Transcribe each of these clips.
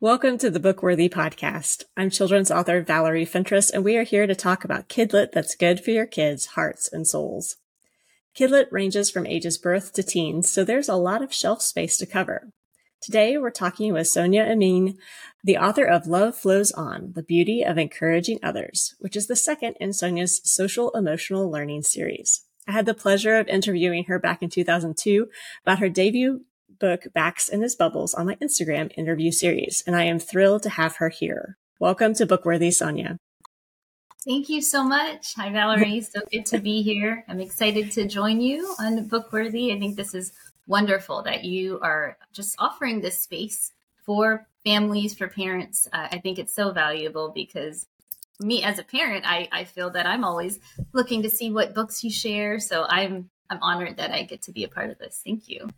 Welcome to the Bookworthy podcast. I'm children's author Valerie Fentress, and we are here to talk about kidlit that's good for your kids' hearts and souls. Kidlit ranges from ages birth to teens, so there's a lot of shelf space to cover. Today, we're talking with Sonia Amin, the author of Love Flows On, The Beauty of Encouraging Others, which is the second in Sonia's social emotional learning series. I had the pleasure of interviewing her back in 2002 about her debut book Bax and His Bubbles on my Instagram interview series, and I am thrilled to have her here. Welcome to Bookworthy, Sonia. Thank you so much. Hi, Valerie. So good to be here. I'm excited to join you on Bookworthy. I think this is wonderful that you are just offering this space for families, for parents. Uh, I think it's so valuable because me as a parent, I, I feel that I'm always looking to see what books you share. So I'm I'm honored that I get to be a part of this. Thank you.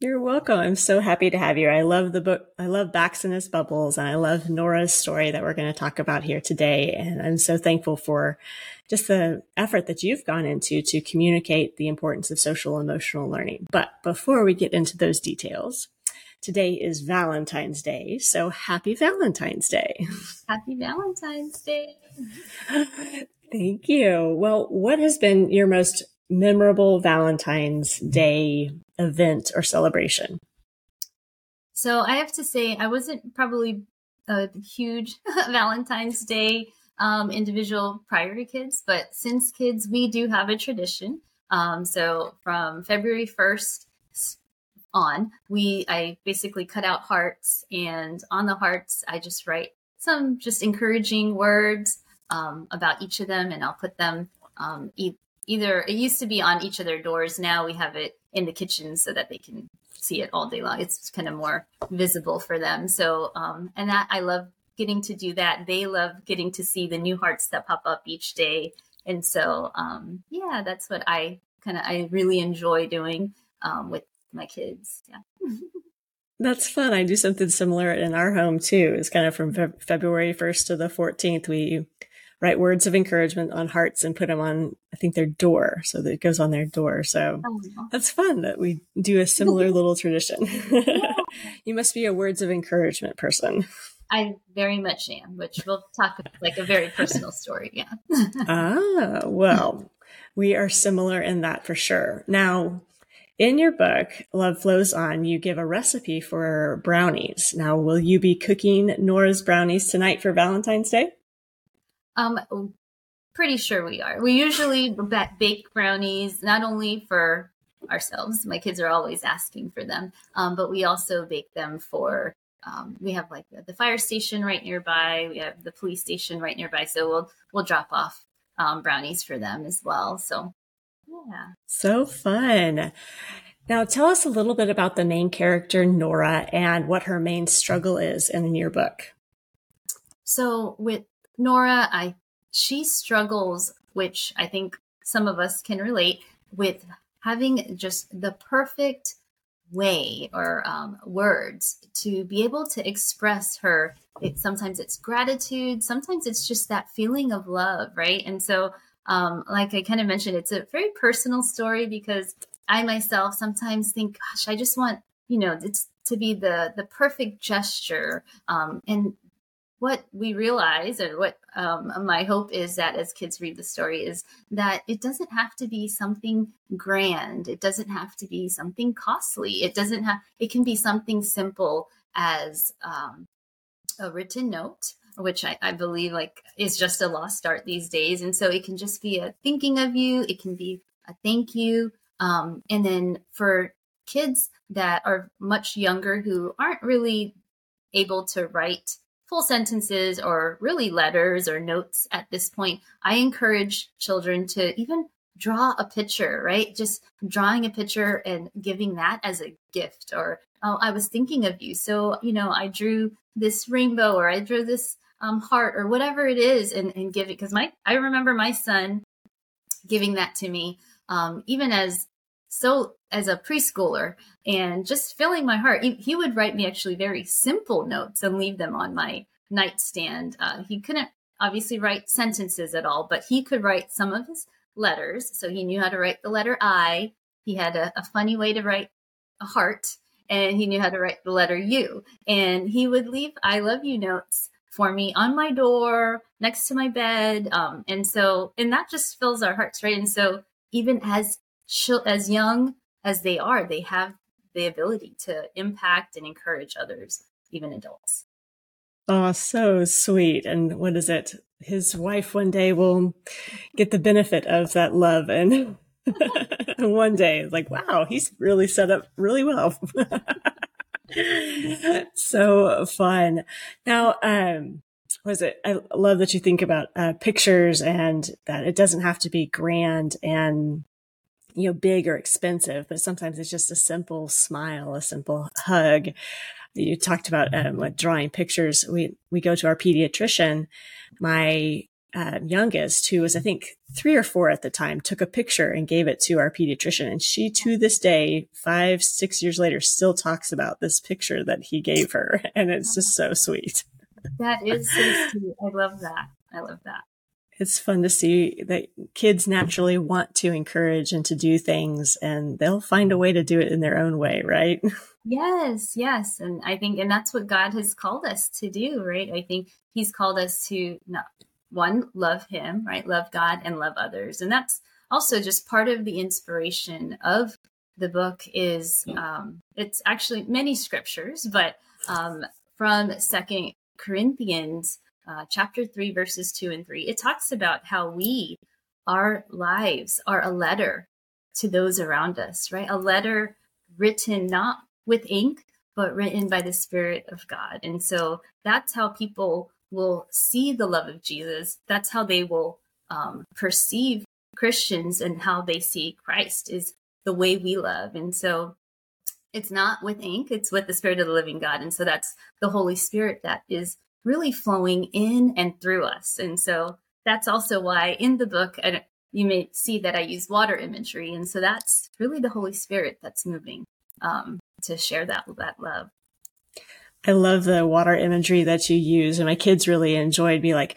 You're welcome. I'm so happy to have you. I love the book. I love Bax and His Bubbles and I love Nora's story that we're going to talk about here today. And I'm so thankful for just the effort that you've gone into to communicate the importance of social emotional learning. But before we get into those details, today is Valentine's Day. So happy Valentine's Day. Happy Valentine's Day. Thank you. Well, what has been your most memorable Valentine's Day event or celebration? So I have to say, I wasn't probably a huge Valentine's Day um, individual prior to kids, but since kids, we do have a tradition. Um, so from February 1st on, we I basically cut out hearts, and on the hearts, I just write some just encouraging words um, about each of them, and I'll put them um, e- either. It used to be on each of their doors. Now we have it in the kitchen so that they can see it all day long. It's kind of more visible for them. So, um, and that I love getting to do that. They love getting to see the new hearts that pop up each day. And so, um, yeah, that's what I kind of, I really enjoy doing, um, with my kids. Yeah. That's fun. I do something similar in our home too. It's kind of from fe- February 1st to the 14th. We write words of encouragement on hearts and put them on, I think, their door. So that it goes on their door. So oh, that's fun that we do a similar little tradition. you must be a words of encouragement person. I very much am, which we'll talk like a very personal story. Yeah. ah, well, we are similar in that for sure. Now, in your book, Love Flows On, you give a recipe for brownies. Now, will you be cooking Nora's brownies tonight for Valentine's Day? Um, pretty sure we are. We usually bake brownies not only for ourselves. My kids are always asking for them, um, but we also bake them for. Um, we have like the, the, fire station right nearby. We have the police station right nearby, so we'll we'll drop off um, brownies for them as well. So, yeah, so fun. Now, tell us a little bit about the main character Nora and what her main struggle is in your book. So, with Nora, I she struggles, which I think some of us can relate with having just the perfect way or um, words to be able to express her. It, sometimes it's gratitude sometimes it's just that feeling of love right? And so um, like i kind of mentioned it's a very personal story because i myself sometimes think gosh i just want you know it's to be the the perfect gesture um, and what we realize or what um, my hope is that as kids read the story is that it doesn't have to be something grand. It doesn't have to be something costly. It doesn't have it can be something simple as um, a written note which I, I believe like is just a lost art these days. And so it can just be a thinking of you. It can be a thank you. Um, and then for kids that are much younger who aren't really able to write full sentences or really letters or notes at this point, I encourage children to even draw a picture, right? Just drawing a picture and giving that as a gift or, oh, I was thinking of you. So, you know, I drew this rainbow or I drew this um, heart or whatever it is and, and give it. Cause my, I remember my son giving that to me, um, even as so as a preschooler and just filling my heart. He, he, would write me actually very simple notes and leave them on my nightstand. Uh, he couldn't obviously write sentences at all, but he could write some of his letters. So he knew how to write the letter I. He had a, a funny way to write a heart. and he knew how to write the letter U. And he would leave I love you notes for me on my door, next to my bed. Um, and so, and that just fills our hearts, right? And so, even as as young as they are, they have the ability to impact and encourage others, even adults. Oh, so sweet. And what is it? His wife one day will get the benefit of that love and one day like, wow, he's really set up really well. so fun. Now, um, was it? I love that you think about uh, pictures and that it doesn't have to be grand and you know big or expensive, but sometimes it's just a simple smile, a simple hug. You talked about um, drawing pictures. We we go to our pediatrician. My uh, youngest, who was I think three or four at the time, took a picture and gave it to our pediatrician, and she to this day, five six years later, still talks about this picture that he gave her, and it's just so sweet. That is so sweet. I love that. I love that. It's fun to see that kids naturally want to encourage and to do things, and they'll find a way to do it in their own way, right? Yes, yes. And I think, and that's what God has called us to do, right? I think He's called us to not one, love Him, right? Love God and love others. And that's also just part of the inspiration of the book is um, it's actually many scriptures, but um, from Second Corinthians uh, chapter three, verses two and three, it talks about how we, our lives, are a letter to those around us, right? A letter written not with ink, but written by the Spirit of God. And so that's how people will see the love of Jesus. That's how they will um, perceive Christians and how they see Christ is the way we love. And so it's not with ink, it's with the Spirit of the living God. And so that's the Holy Spirit that is really flowing in and through us. And so that's also why in the book, you may see that I use water imagery. And so that's really the Holy Spirit that's moving um, to share that that love. I love the water imagery that you use, and my kids really enjoyed. Be like,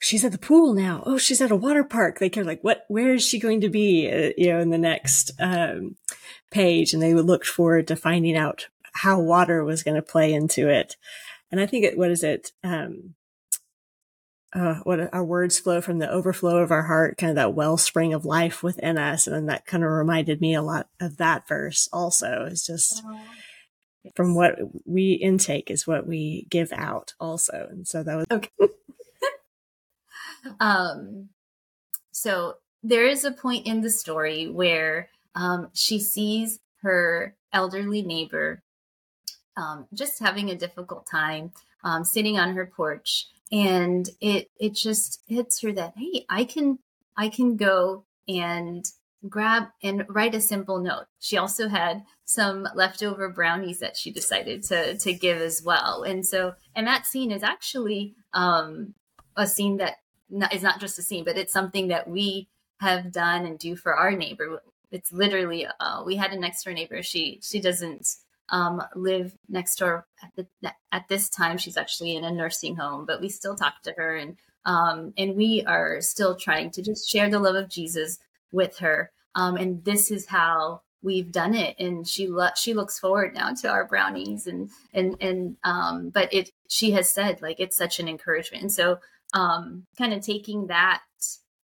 she's at the pool now. Oh, she's at a water park. They care like, what? Where is she going to be? Uh, you know, in the next um, page, and they looked forward to finding out how water was going to play into it. And I think it, what is it? Um, uh, what our words flow from the overflow of our heart, kind of that wellspring of life within us. And that kind of reminded me a lot of that verse also. It's just from what we intake is what we give out also. And so that was okay. um, so there is a point in the story where um, she sees her elderly neighbor um, just having a difficult time um, sitting on her porch. And it it just hits her that hey i can i can go and grab and write a simple note. She also had some leftover brownies that she decided to to give as well. And so and that scene is actually um a scene that not, is not just a scene but it's something that we have done and do for our neighbor. It's literally uh, we had a next door neighbor. She she doesn't um, live next door at, the, at this time. She's actually in a nursing home, but we still talk to her and um, and we are still trying to just share the love of Jesus with her. Um, and this is how we've done it. And she lo- she looks forward now to our brownies and and and um, but it she has said like it's such an encouragement. And so um, kind of taking that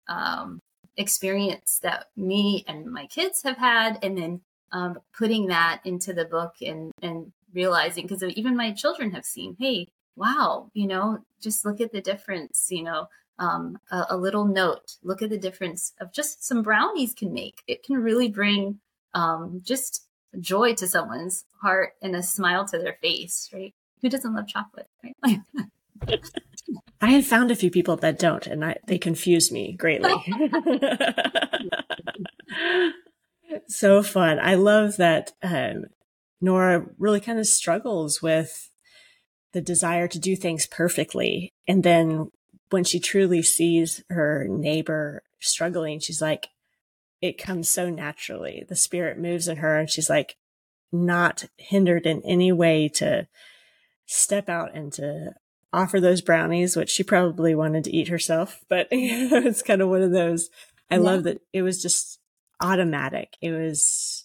um, experience that me and my kids have had, and then um, putting that into the book and and realizing because even my children have seen hey wow you know just look at the difference you know um, a, a, little note look at the difference of just some brownies can make. It can really bring um, just joy to someone's heart and a smile to their face right? Who doesn't love chocolate right? I have found a few people that don't, and I, they confuse me greatly. so fun. I love that um, Nora really kind of struggles with the desire to do things perfectly. And then when she truly sees her neighbor struggling, she's like, it comes so naturally. The spirit moves in her and she's like, not hindered in any way to step out and to offer those brownies, which she probably wanted to eat herself. But it's kind of one of those. I yeah. love that it was just automatic. It was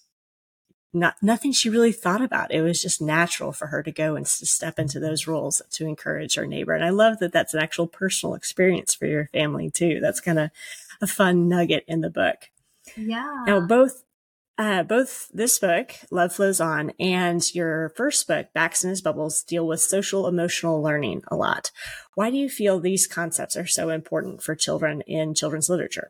not nothing she really thought about. It was just natural for her to go and to step into those roles to encourage her neighbor. And I love that that's an actual personal experience for your family too. That's kind of a fun nugget in the book. Yeah. Now both uh, both this book, Love Flows On, and your first book, Bax and His Bubbles, deal with social emotional learning a lot. Why do you feel these concepts are so important for children in children's literature?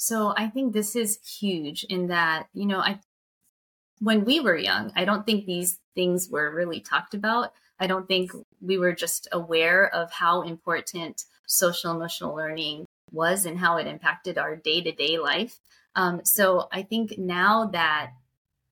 So I think this is huge in that, you know, I when we were young, I don't think these things were really talked about. I don't think we were just aware of how important social emotional learning was and how it impacted our day to day life. Um, so I think now that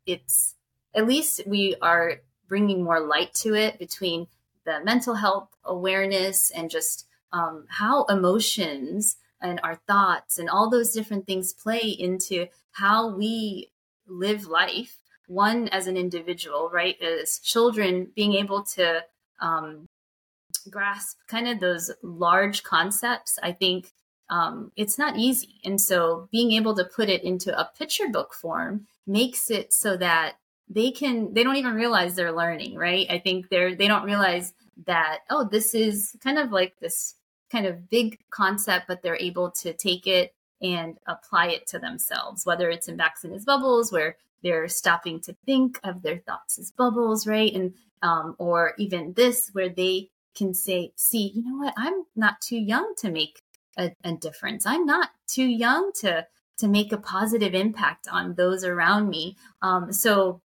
it's at least we are bringing more light to it between the mental health awareness and just um, how emotions and our thoughts and all those different things play into how we live life. One as an individual, right? As children, being able to um, grasp kind of those large concepts, I think um, it's not easy. And so being able to put it into a picture book form makes it so that they can, they don't even realize they're learning, right? I think they're, they don't realize that, oh, this is kind of like this kind of big concept, but they're able to take it and apply it to themselves, whether it's in in His Bubbles, where they're stopping to think of their thoughts as bubbles, right? And, um, or even this, where they can say, see, you know what, I'm not too young to make a, a difference. I'm not too young to to make a positive impact on those around me. Um, so,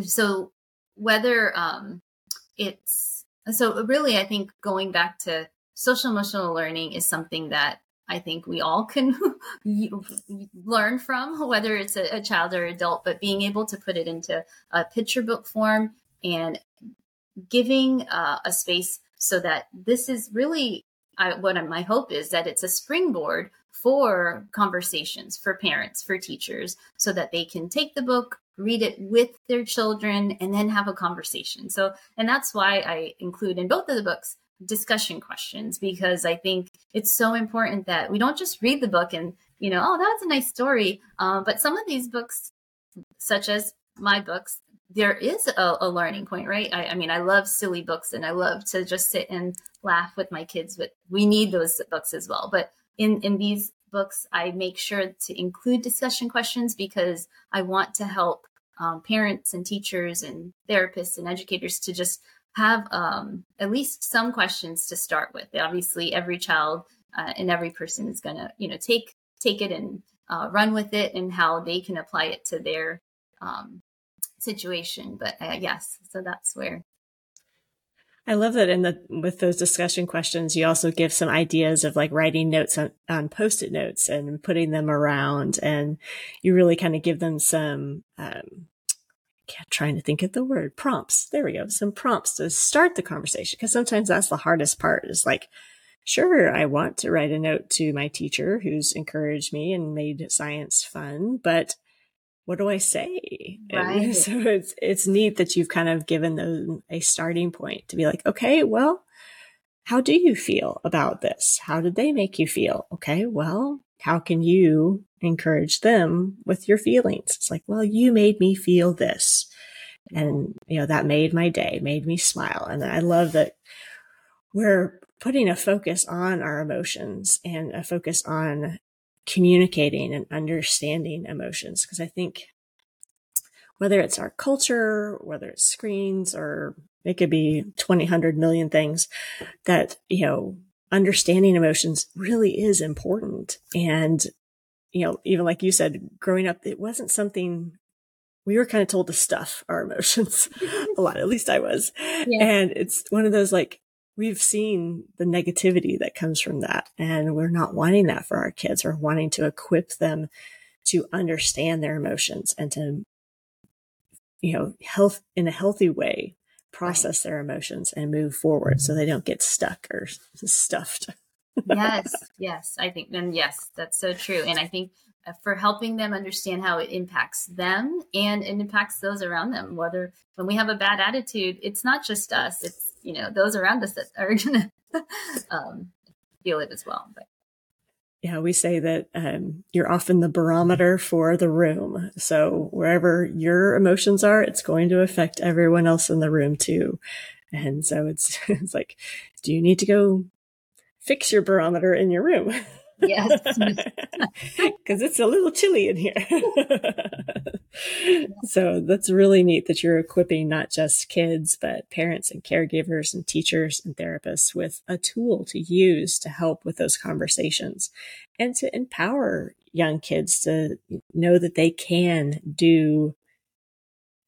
so whether um, it's so really, I think going back to social emotional learning is something that I think we all can learn from, whether it's a, a, child or adult, but being able to put it into a picture book form and giving uh, a space so that this is really I, what my hope is that it's a springboard for conversations for parents, for teachers, so that they can take the book, read it with their children, and then have a conversation. So, and that's why I include in both of the books discussion questions because I think it's so important that we don't just read the book and, you know, oh, that's a nice story. Uh, but some of these books, such as my books, there is a, a learning point, right? I, I, mean, I love silly books and I love to just sit and laugh with my kids, but we need those books as well. But in, in these books, I make sure to include discussion questions because I want to help um, parents and teachers and therapists and educators to just have um, at least some questions to start with. Obviously, every child uh, and every person is going to, you know, take take it and uh, run with it and how they can apply it to their um, situation. But uh, yes, so that's where. I love that in the with those discussion questions, you also give some ideas of like writing notes on, on post-it notes and putting them around, and you really kind of give them some. Um, trying to think of the word prompts. There we go. Some prompts to start the conversation because sometimes that's the hardest part. Is like, sure, I want to write a note to my teacher who's encouraged me and made science fun, but what do I say? Right. And so it's it's neat that you've kind of given them a starting point to be like, okay, well, how do you feel about this? How did they make you feel? Okay, well, how can you encourage them with your feelings? It's like, well, you made me feel this. And, you know, that made my day, made me smile. And I love that we're putting a focus on our emotions and a focus on communicating and understanding emotions. Because I think whether it's our culture, whether it's screens, or it could be 20, 100 million things that, you know, understanding emotions really is important. And, you know, even like you said, growing up, it wasn't something we were kind of told to stuff our emotions a lot. At least I was. Yeah. And it's one of those like, we've seen the negativity that comes from that. And we're not wanting that for our kids. We're wanting to equip them to understand their emotions and to, you know, health in a healthy way, process their emotions and move forward so mm-hmm. they don't get stuck or stuffed. Yes, yes, I think, and yes, that's so true. And I think uh, for helping them understand how it impacts them and it impacts those around them, whether when we have a bad attitude, it's not just us, it's you know those around us that are gonna um, feel it as well. But yeah, we say that um, you're often the barometer for the room. So wherever your emotions are, it's going to affect everyone else in the room too. And so it's it's like, do you need to go fix your barometer in your room? Yes. Because it's a little chilly in here. so that's really neat that you're equipping not just kids, but parents and caregivers and teachers and therapists with a tool to use to help with those conversations and to empower young kids to know that they can do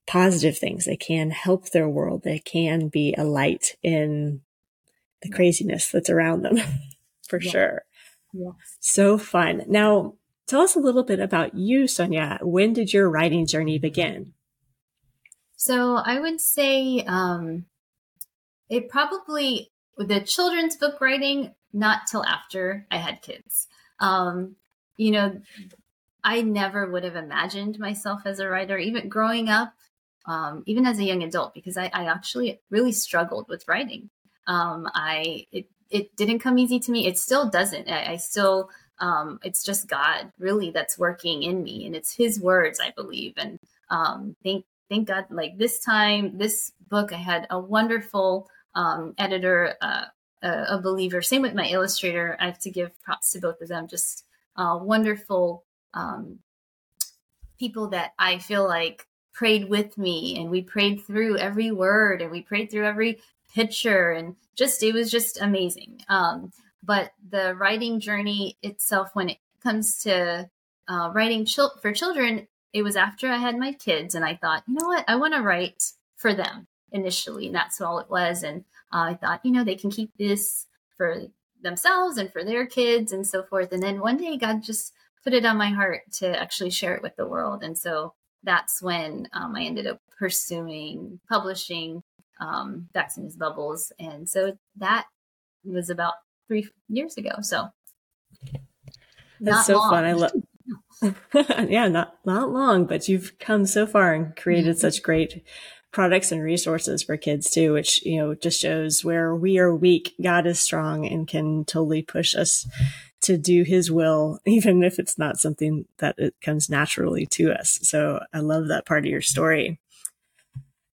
positive things. They can help their world. They can be a light in the craziness that's around them for yeah. sure. Yes. So fun. Now, tell us a little bit about you, Sonia. When did your writing journey begin? So I would say um, it probably, with the children's book writing, not till after I had kids. Um, you know, I never would have imagined myself as a writer, even growing up, um, even as a young adult, because I, I actually really struggled with writing. Um, I it it didn't come easy to me. It still doesn't. I, I still, um, it's just God really that's working in me, and it's His words, I believe. And um, thank thank God, like this time, this book, I had a wonderful um, editor, uh, a, a, believer. Same with my illustrator. I have to give props to both of them. Just uh, wonderful um, people that I feel like prayed with me and we prayed through every word and we prayed through every picture and just it was just amazing. Um, but the writing journey itself, when it comes to uh, writing chil- for children, it was after I had my kids, and I thought, you know what, I want to write for them initially, and that's all it was. And uh, I thought, you know, they can keep this for themselves and for their kids and so forth. And then one day, God just put it on my heart to actually share it with the world, and so that's when um, I ended up pursuing publishing um, and bubbles. And so that was about three years ago. So that's so long. fun. I love. yeah, not not long, but you've come so far and created mm-hmm. such great products and resources for kids too, which you know just shows where we are weak, God is strong and can totally push us to do His will, even if it's not something that it comes naturally to us. So I love that part of your story.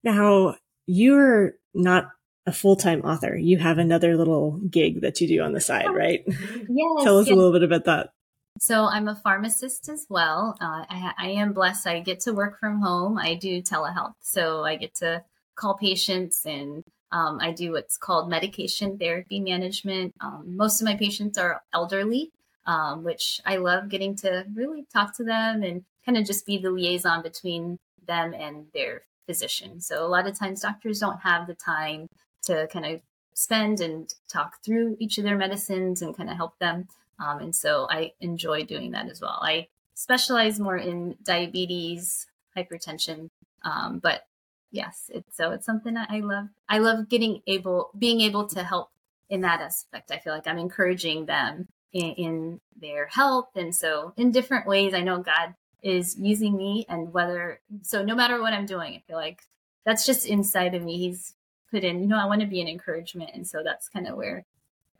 Now, you're not a full-time author. You have another little gig that you do on the side, right? Yes. Tell us yes. a little bit about that. So I'm a pharmacist as well. Uh, I, I, am blessed. I get to work from home. I do telehealth, so I get to call patients and um, I do what's called medication therapy management. Um, most of my patients are elderly, um, which I love getting to really talk to them and kind of just be the liaison between them and their physician. So a lot of times doctors don't have the time to kind of spend and talk through each of their medicines and kind of help them. Um, and so I enjoy doing that as well. I specialize more in diabetes, hypertension, um, but yes, it's, so it's something that I love. I love getting able, being able to help in that aspect. I feel like I'm encouraging them in, in their health, and so in different ways. I know God is using me and whether so no matter what i'm doing i feel like that's just inside of me. He's put in you know i want to be an encouragement. And so that's kind of where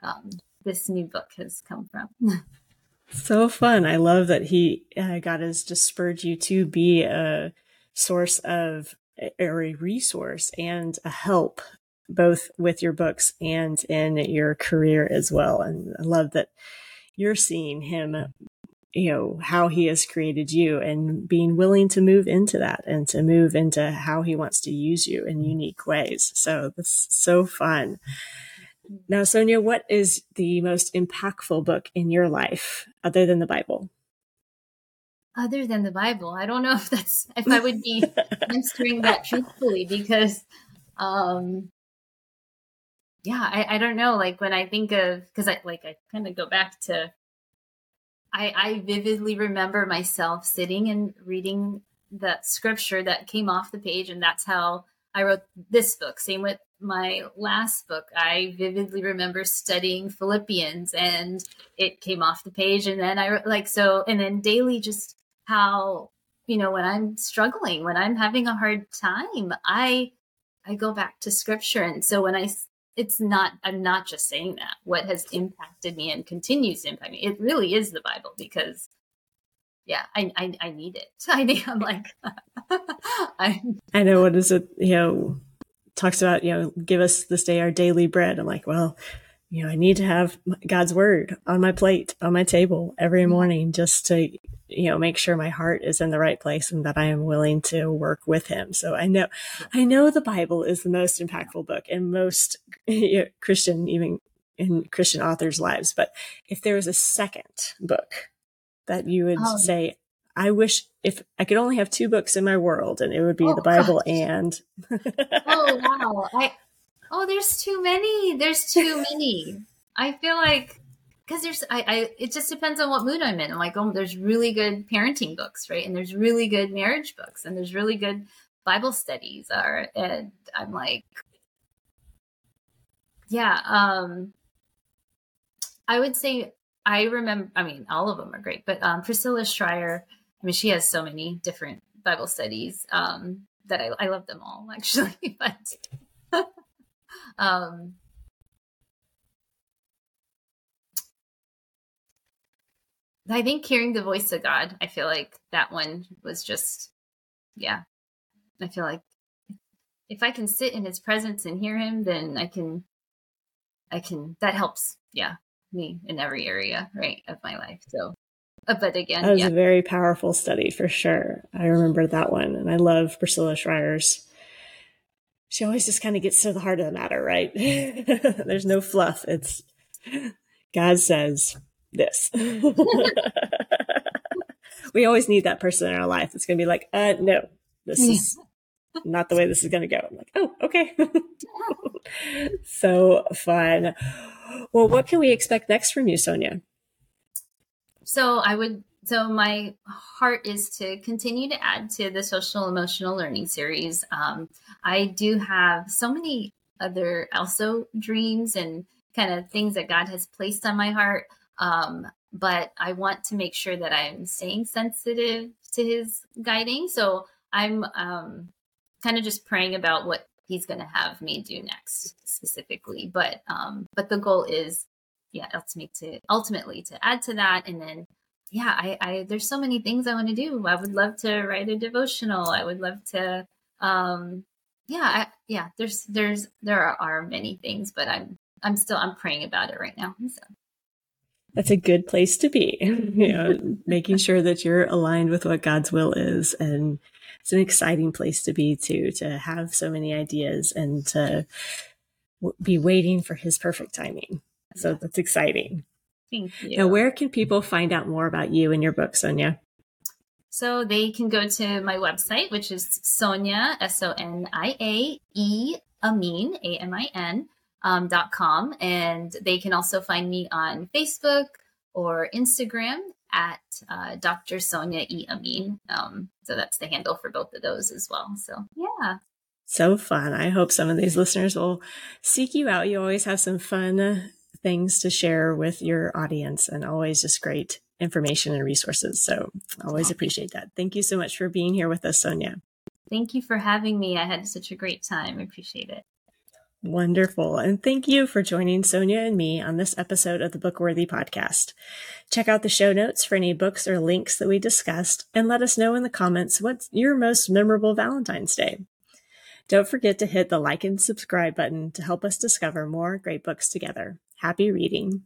um, this new book has come from. So fun. I love that he uh, god has just spurred you to be a source of or a resource and a help both with your books and in your career as well. And i love that you're seeing him you know, how he has created you and being willing to move into that and to move into how he wants to use you in unique ways. So that's so fun. Now, Sonia, what is the most impactful book in your life other than the Bible? Other than the Bible, I don't know if that's if I would be answering that truthfully because um yeah, I, I don't know. Like when I think of because I like I kind of go back to I, I vividly remember myself sitting and reading that scripture that came off the page, and that's how I wrote this book. Same with my last book. I vividly remember studying Philippians, and it came off the page, and then I wrote like so, and then daily just how you know when I'm struggling, when I'm having a hard time, I I go back to scripture, and so when I it's not i'm not just saying that. What has impacted me and continues to impact me it really is the bible because yeah i i, I need it. I think i'm like I, I know what is it you know talks about you know give us this day our daily bread. I'm like well you know i need to have god's word on my plate on my table every mm-hmm. morning just to you know make sure my heart is in the right place and that i am willing to work with him. So i know i know the bible is the most impactful book in most you know, christian even in christian authors lives. But if there was a second book that you would oh. say i wish if i could only have two books in my world and it would be oh, the bible gosh. and oh wow. I oh there's too many. There's too many. I feel like because there's I, I it just depends on what mood i'm in. I'm like oh there's really good parenting books right? And there's really good marriage books and there's really good bible studies are and i'm like yeah um i would say i remember i mean all of them are great but um priscilla shirer i mean she has so many different bible studies um that i, I love them all actually but um I think hearing the voice of God, I feel like that one was just, yeah. I feel like if I can sit in his presence and hear him, then I can, I can, that helps, yeah, me in every area, right, of my life. So, uh, but again, that was yeah. a very powerful study for sure. I remember that one. And I love Priscilla Shirer's. She always just kind of gets to the heart of the matter, right? There's no fluff. It's God says, this. we always need that person in our life that's going to be like, uh, no, this is not the way this is going to go. I'm like, oh, okay. so fun. Well, what can we expect next from you, Sonia? So I would, so my heart is to continue to add to the social emotional learning series. Um, I do have so many other also dreams and kind of things that God has placed on my heart. Um, but I want to make sure that I'm staying sensitive to his guiding. So I'm um, kind of just praying about what he's going to have me do next specifically. But um, but the goal is, yeah, ultimately to ultimately to add to that, and then yeah, I, I there's so many things I want to do. I would love to write a devotional. I would love to, um, yeah, I, yeah. There's there's there are, are many things, but I'm I'm still I'm praying about it right now. So that's a good place to be. you know, making sure that you're aligned with what God's will is. And it's an exciting place to be too, to have so many ideas and to w- be waiting for his perfect timing. So that's exciting. Thank you. Now, where can people find out more about you and your book, Sonia? So they can go to my website, which is Sonia, S O N I A E, Amin, A M I N, um, .com. And they can also find me on Facebook or Instagram at uh, Dr. Sonia E. Amin. Um, so that's the handle for both of those as well. So, yeah. So fun. I hope some of these listeners will seek you out. You always have some fun things to share with your audience and always just great information and resources. So, always appreciate that. Thank you so much for being here with us, Sonia. Thank you for having me. I had such a great time. I appreciate it. Wonderful. And thank you for joining Sonia and me on this episode of the Bookworthy podcast. Check out the show notes for any books or links that we discussed and let us know in the comments what's your most memorable Valentine's Day. Don't forget to hit the like and subscribe button to help us discover more great books together. Happy reading.